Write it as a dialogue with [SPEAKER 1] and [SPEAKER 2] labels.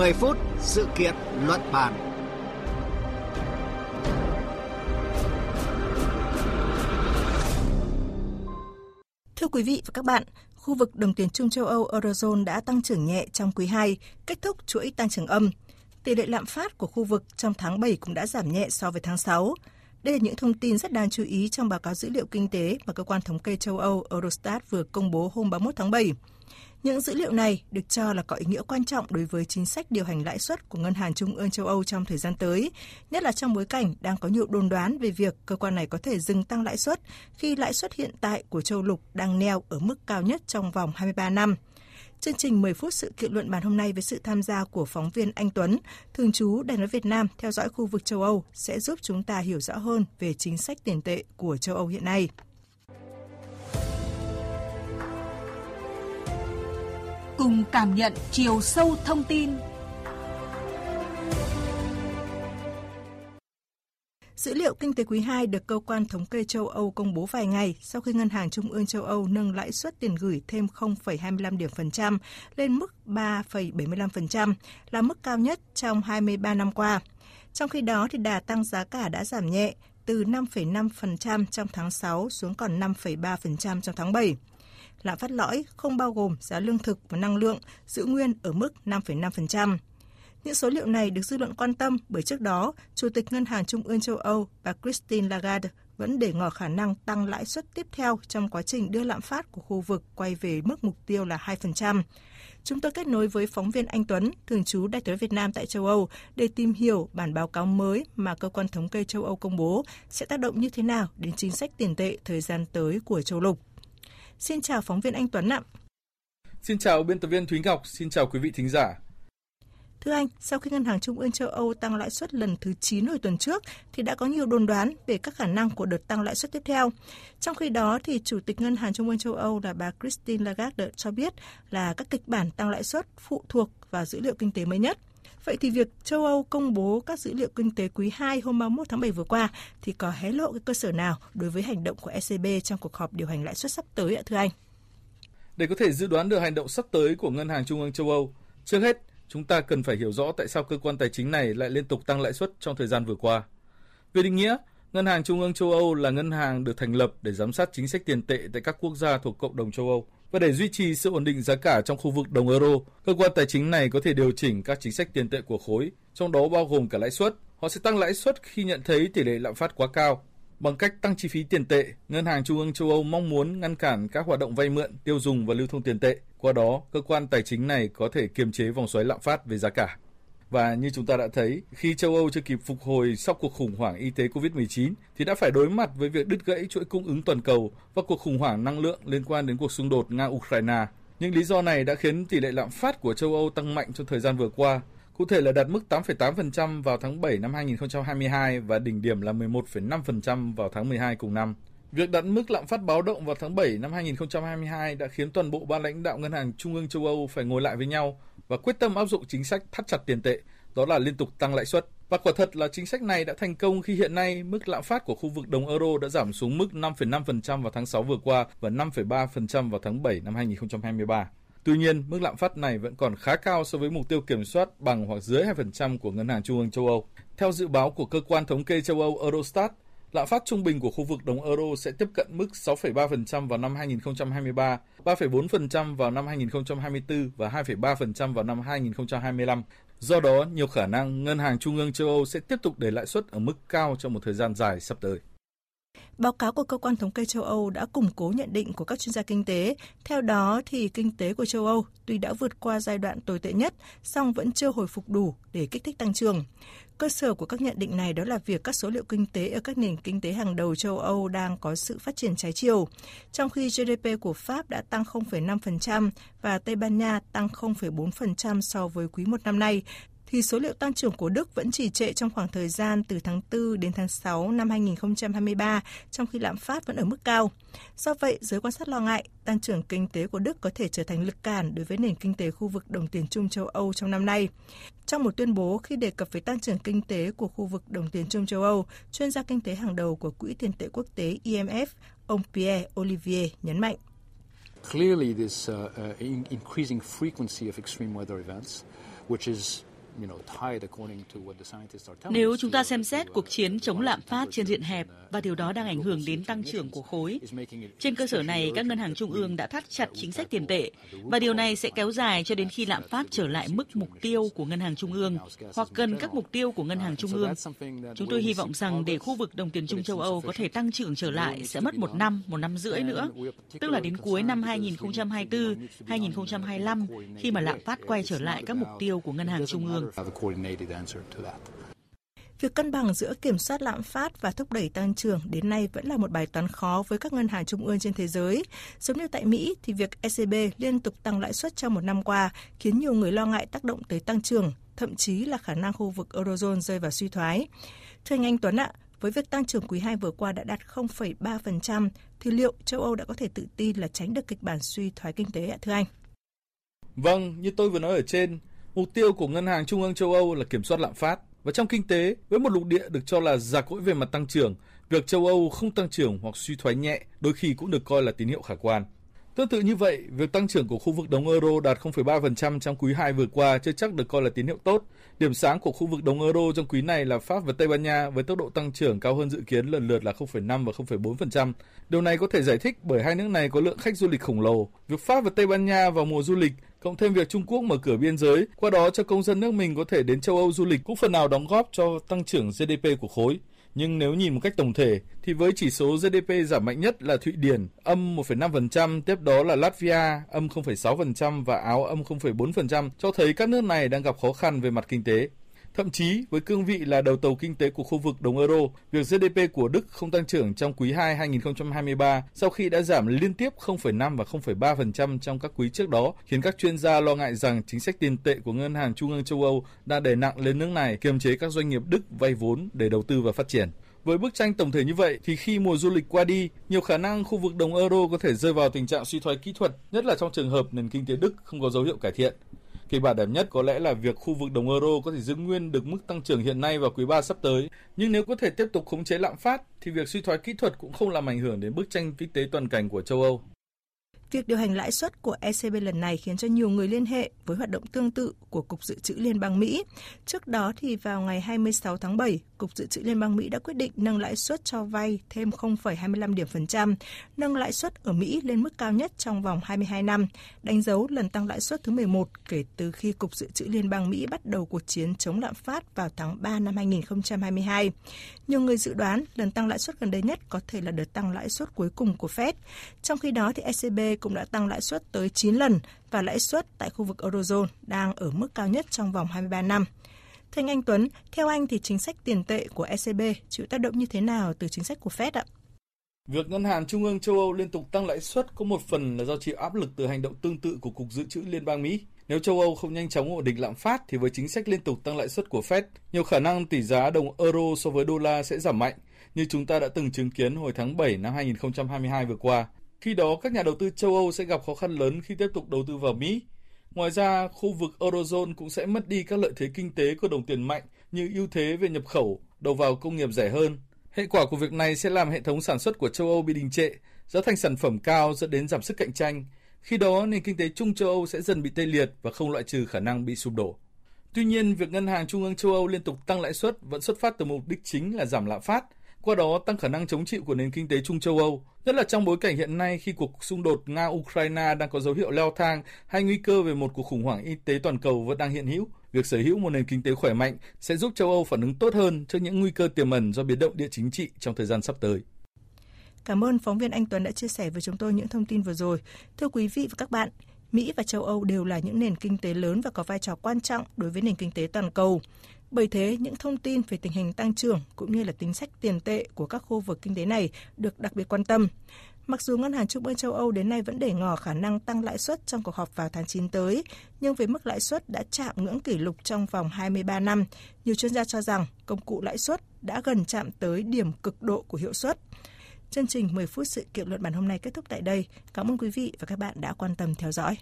[SPEAKER 1] 10 phút sự kiện luận bàn.
[SPEAKER 2] Thưa quý vị và các bạn, khu vực đồng tiền chung châu Âu Eurozone đã tăng trưởng nhẹ trong quý 2, kết thúc chuỗi tăng trưởng âm. Tỷ lệ lạm phát của khu vực trong tháng 7 cũng đã giảm nhẹ so với tháng 6. Đây là những thông tin rất đáng chú ý trong báo cáo dữ liệu kinh tế mà cơ quan thống kê châu Âu Eurostat vừa công bố hôm 31 tháng 7. Những dữ liệu này được cho là có ý nghĩa quan trọng đối với chính sách điều hành lãi suất của Ngân hàng Trung ương châu Âu trong thời gian tới, nhất là trong bối cảnh đang có nhiều đồn đoán về việc cơ quan này có thể dừng tăng lãi suất khi lãi suất hiện tại của châu lục đang neo ở mức cao nhất trong vòng 23 năm. Chương trình 10 phút sự kiện luận bàn hôm nay với sự tham gia của phóng viên Anh Tuấn, thường trú Đài nói Việt Nam theo dõi khu vực châu Âu sẽ giúp chúng ta hiểu rõ hơn về chính sách tiền tệ của châu Âu hiện nay.
[SPEAKER 3] Cùng cảm nhận chiều sâu thông tin
[SPEAKER 2] Dữ liệu kinh tế quý 2 được cơ quan thống kê châu Âu công bố vài ngày sau khi Ngân hàng Trung ương châu Âu nâng lãi suất tiền gửi thêm 0,25 điểm phần trăm lên mức 3,75%, là mức cao nhất trong 23 năm qua. Trong khi đó, thì đà tăng giá cả đã giảm nhẹ từ 5,5% trong tháng 6 xuống còn 5,3% trong tháng 7. Lạm phát lõi không bao gồm giá lương thực và năng lượng giữ nguyên ở mức 5,5%. Những số liệu này được dư luận quan tâm bởi trước đó, Chủ tịch Ngân hàng Trung ương châu Âu bà Christine Lagarde vẫn để ngỏ khả năng tăng lãi suất tiếp theo trong quá trình đưa lạm phát của khu vực quay về mức mục tiêu là 2%. Chúng tôi kết nối với phóng viên Anh Tuấn, thường trú Đại sứ Việt Nam tại châu Âu để tìm hiểu bản báo cáo mới mà cơ quan thống kê châu Âu công bố sẽ tác động như thế nào đến chính sách tiền tệ thời gian tới của châu lục. Xin chào phóng viên Anh Tuấn ạ.
[SPEAKER 4] Xin chào biên tập viên Thúy Ngọc, xin chào quý vị thính giả.
[SPEAKER 2] Thưa anh, sau khi Ngân hàng Trung ương châu Âu tăng lãi suất lần thứ 9 hồi tuần trước thì đã có nhiều đồn đoán về các khả năng của đợt tăng lãi suất tiếp theo. Trong khi đó thì Chủ tịch Ngân hàng Trung ương châu Âu là bà Christine Lagarde cho biết là các kịch bản tăng lãi suất phụ thuộc vào dữ liệu kinh tế mới nhất. Vậy thì việc châu Âu công bố các dữ liệu kinh tế quý 2 hôm 31 tháng 7 vừa qua thì có hé lộ cái cơ sở nào đối với hành động của ECB trong cuộc họp điều hành lãi suất sắp tới ạ thưa anh?
[SPEAKER 4] Để có thể dự đoán được hành động sắp tới của Ngân hàng Trung ương châu Âu, trước hết chúng ta cần phải hiểu rõ tại sao cơ quan tài chính này lại liên tục tăng lãi suất trong thời gian vừa qua. Về định nghĩa, Ngân hàng Trung ương châu Âu là ngân hàng được thành lập để giám sát chính sách tiền tệ tại các quốc gia thuộc cộng đồng châu Âu. Và để duy trì sự ổn định giá cả trong khu vực đồng euro, cơ quan tài chính này có thể điều chỉnh các chính sách tiền tệ của khối, trong đó bao gồm cả lãi suất. Họ sẽ tăng lãi suất khi nhận thấy tỷ lệ lạm phát quá cao. Bằng cách tăng chi phí tiền tệ, Ngân hàng Trung ương châu Âu mong muốn ngăn cản các hoạt động vay mượn, tiêu dùng và lưu thông tiền tệ. Qua đó, cơ quan tài chính này có thể kiềm chế vòng xoáy lạm phát về giá cả. Và như chúng ta đã thấy, khi châu Âu chưa kịp phục hồi sau cuộc khủng hoảng y tế COVID-19 thì đã phải đối mặt với việc đứt gãy chuỗi cung ứng toàn cầu và cuộc khủng hoảng năng lượng liên quan đến cuộc xung đột Nga-Ukraine. Những lý do này đã khiến tỷ lệ lạm phát của châu Âu tăng mạnh trong thời gian vừa qua, cụ thể là đạt mức 8,8% vào tháng 7 năm 2022 và đỉnh điểm là 11,5% vào tháng 12 cùng năm. Việc đặt mức lạm phát báo động vào tháng 7 năm 2022 đã khiến toàn bộ ban lãnh đạo Ngân hàng Trung ương châu Âu phải ngồi lại với nhau và quyết tâm áp dụng chính sách thắt chặt tiền tệ, đó là liên tục tăng lãi suất. Và quả thật là chính sách này đã thành công khi hiện nay mức lạm phát của khu vực đồng euro đã giảm xuống mức 5,5% vào tháng 6 vừa qua và 5,3% vào tháng 7 năm 2023. Tuy nhiên, mức lạm phát này vẫn còn khá cao so với mục tiêu kiểm soát bằng hoặc dưới 2% của Ngân hàng Trung ương châu Âu. Theo dự báo của cơ quan thống kê châu Âu Eurostat, lạm phát trung bình của khu vực đồng euro sẽ tiếp cận mức 6,3% vào năm 2023, 3,4% vào năm 2024 và 2,3% vào năm 2025. Do đó, nhiều khả năng Ngân hàng Trung ương châu Âu sẽ tiếp tục để lãi suất ở mức cao trong một thời gian dài sắp tới.
[SPEAKER 2] Báo cáo của cơ quan thống kê châu Âu đã củng cố nhận định của các chuyên gia kinh tế. Theo đó thì kinh tế của châu Âu tuy đã vượt qua giai đoạn tồi tệ nhất, song vẫn chưa hồi phục đủ để kích thích tăng trưởng. Cơ sở của các nhận định này đó là việc các số liệu kinh tế ở các nền kinh tế hàng đầu châu Âu đang có sự phát triển trái chiều. Trong khi GDP của Pháp đã tăng 0,5% và Tây Ban Nha tăng 0,4% so với quý một năm nay, thì số liệu tăng trưởng của Đức vẫn trì trệ trong khoảng thời gian từ tháng 4 đến tháng 6 năm 2023, trong khi lạm phát vẫn ở mức cao. Do vậy, giới quan sát lo ngại, tăng trưởng kinh tế của Đức có thể trở thành lực cản đối với nền kinh tế khu vực đồng tiền chung châu Âu trong năm nay. Trong một tuyên bố khi đề cập về tăng trưởng kinh tế của khu vực đồng tiền chung châu Âu, chuyên gia kinh tế hàng đầu của Quỹ tiền tệ quốc tế IMF, ông Pierre Olivier nhấn mạnh.
[SPEAKER 5] Clearly this uh, uh increasing frequency of extreme weather events which is nếu chúng ta xem xét cuộc chiến chống lạm phát trên diện hẹp và điều đó đang ảnh hưởng đến tăng trưởng của khối, trên cơ sở này các ngân hàng trung ương đã thắt chặt chính sách tiền tệ và điều này sẽ kéo dài cho đến khi lạm phát trở lại mức mục tiêu của ngân hàng trung ương hoặc gần các mục tiêu của ngân hàng trung ương. Chúng tôi hy vọng rằng để khu vực đồng tiền chung châu Âu có thể tăng trưởng trở lại sẽ mất một năm, một năm rưỡi nữa, tức là đến cuối năm 2024, 2025 khi mà lạm phát quay trở lại các mục tiêu của ngân hàng trung ương.
[SPEAKER 2] Việc cân bằng giữa kiểm soát lạm phát và thúc đẩy tăng trưởng đến nay vẫn là một bài toán khó với các ngân hàng trung ương trên thế giới. Giống như tại Mỹ thì việc ECB liên tục tăng lãi suất trong một năm qua khiến nhiều người lo ngại tác động tới tăng trưởng, thậm chí là khả năng khu vực Eurozone rơi vào suy thoái. Thưa anh Anh Tuấn ạ, với việc tăng trưởng quý 2 vừa qua đã đạt 0,3%, thì liệu châu Âu đã có thể tự tin là tránh được kịch bản suy thoái kinh tế ạ thưa anh?
[SPEAKER 4] Vâng, như tôi vừa nói ở trên, mục tiêu của Ngân hàng Trung ương châu Âu là kiểm soát lạm phát. Và trong kinh tế, với một lục địa được cho là già cỗi về mặt tăng trưởng, việc châu Âu không tăng trưởng hoặc suy thoái nhẹ đôi khi cũng được coi là tín hiệu khả quan. Tương tự như vậy, việc tăng trưởng của khu vực đồng euro đạt 0,3% trong quý 2 vừa qua chưa chắc được coi là tín hiệu tốt. Điểm sáng của khu vực đồng euro trong quý này là Pháp và Tây Ban Nha với tốc độ tăng trưởng cao hơn dự kiến lần lượt là 0,5 và 0,4%. Điều này có thể giải thích bởi hai nước này có lượng khách du lịch khổng lồ. Việc Pháp và Tây Ban Nha vào mùa du lịch cộng thêm việc Trung Quốc mở cửa biên giới, qua đó cho công dân nước mình có thể đến châu Âu du lịch cũng phần nào đóng góp cho tăng trưởng GDP của khối. Nhưng nếu nhìn một cách tổng thể, thì với chỉ số GDP giảm mạnh nhất là Thụy Điển, âm 1,5%, tiếp đó là Latvia, âm 0,6% và Áo, âm 0,4%, cho thấy các nước này đang gặp khó khăn về mặt kinh tế. Thậm chí, với cương vị là đầu tàu kinh tế của khu vực đồng euro, việc GDP của Đức không tăng trưởng trong quý 2 2023 sau khi đã giảm liên tiếp 0,5 và 0,3% trong các quý trước đó, khiến các chuyên gia lo ngại rằng chính sách tiền tệ của Ngân hàng Trung ương châu Âu đã đè nặng lên nước này kiềm chế các doanh nghiệp Đức vay vốn để đầu tư và phát triển. Với bức tranh tổng thể như vậy thì khi mùa du lịch qua đi, nhiều khả năng khu vực đồng euro có thể rơi vào tình trạng suy thoái kỹ thuật, nhất là trong trường hợp nền kinh tế Đức không có dấu hiệu cải thiện. Kịch bản đẹp nhất có lẽ là việc khu vực đồng euro có thể giữ nguyên được mức tăng trưởng hiện nay vào quý 3 sắp tới. Nhưng nếu có thể tiếp tục khống chế lạm phát, thì việc suy thoái kỹ thuật cũng không làm ảnh hưởng đến bức tranh kinh tế toàn cảnh của châu Âu.
[SPEAKER 2] Việc điều hành lãi suất của ECB lần này khiến cho nhiều người liên hệ với hoạt động tương tự của Cục Dự trữ Liên bang Mỹ. Trước đó thì vào ngày 26 tháng 7, Cục Dự trữ Liên bang Mỹ đã quyết định nâng lãi suất cho vay thêm 0,25 điểm phần trăm, nâng lãi suất ở Mỹ lên mức cao nhất trong vòng 22 năm, đánh dấu lần tăng lãi suất thứ 11 kể từ khi Cục Dự trữ Liên bang Mỹ bắt đầu cuộc chiến chống lạm phát vào tháng 3 năm 2022. Nhiều người dự đoán lần tăng lãi suất gần đây nhất có thể là đợt tăng lãi suất cuối cùng của Fed. Trong khi đó thì ECB cũng đã tăng lãi suất tới 9 lần và lãi suất tại khu vực Eurozone đang ở mức cao nhất trong vòng 23 năm. Thưa anh Anh Tuấn, theo anh thì chính sách tiền tệ của ECB chịu tác động như thế nào từ chính sách của Fed ạ?
[SPEAKER 4] Việc Ngân hàng Trung ương châu Âu liên tục tăng lãi suất có một phần là do chịu áp lực từ hành động tương tự của Cục Dự trữ Liên bang Mỹ. Nếu châu Âu không nhanh chóng ổn định lạm phát thì với chính sách liên tục tăng lãi suất của Fed, nhiều khả năng tỷ giá đồng euro so với đô la sẽ giảm mạnh, như chúng ta đã từng chứng kiến hồi tháng 7 năm 2022 vừa qua. Khi đó, các nhà đầu tư châu Âu sẽ gặp khó khăn lớn khi tiếp tục đầu tư vào Mỹ. Ngoài ra, khu vực Eurozone cũng sẽ mất đi các lợi thế kinh tế của đồng tiền mạnh như ưu thế về nhập khẩu, đầu vào công nghiệp rẻ hơn. Hệ quả của việc này sẽ làm hệ thống sản xuất của châu Âu bị đình trệ, giá thành sản phẩm cao dẫn đến giảm sức cạnh tranh. Khi đó, nền kinh tế chung châu Âu sẽ dần bị tê liệt và không loại trừ khả năng bị sụp đổ. Tuy nhiên, việc Ngân hàng Trung ương châu Âu liên tục tăng lãi suất vẫn xuất phát từ mục đích chính là giảm lạm phát – qua đó tăng khả năng chống chịu của nền kinh tế chung châu Âu, nhất là trong bối cảnh hiện nay khi cuộc xung đột Nga-Ukraine đang có dấu hiệu leo thang hay nguy cơ về một cuộc khủng hoảng y tế toàn cầu vẫn đang hiện hữu. Việc sở hữu một nền kinh tế khỏe mạnh sẽ giúp châu Âu phản ứng tốt hơn trước những nguy cơ tiềm ẩn do biến động địa chính trị trong thời gian sắp tới.
[SPEAKER 2] Cảm ơn phóng viên Anh Tuấn đã chia sẻ với chúng tôi những thông tin vừa rồi. Thưa quý vị và các bạn, Mỹ và châu Âu đều là những nền kinh tế lớn và có vai trò quan trọng đối với nền kinh tế toàn cầu. Bởi thế, những thông tin về tình hình tăng trưởng cũng như là chính sách tiền tệ của các khu vực kinh tế này được đặc biệt quan tâm. Mặc dù Ngân hàng Trung ương châu Âu đến nay vẫn để ngỏ khả năng tăng lãi suất trong cuộc họp vào tháng 9 tới, nhưng với mức lãi suất đã chạm ngưỡng kỷ lục trong vòng 23 năm, nhiều chuyên gia cho rằng công cụ lãi suất đã gần chạm tới điểm cực độ của hiệu suất. Chương trình 10 phút sự kiện luận bản hôm nay kết thúc tại đây. Cảm ơn quý vị và các bạn đã quan tâm theo dõi.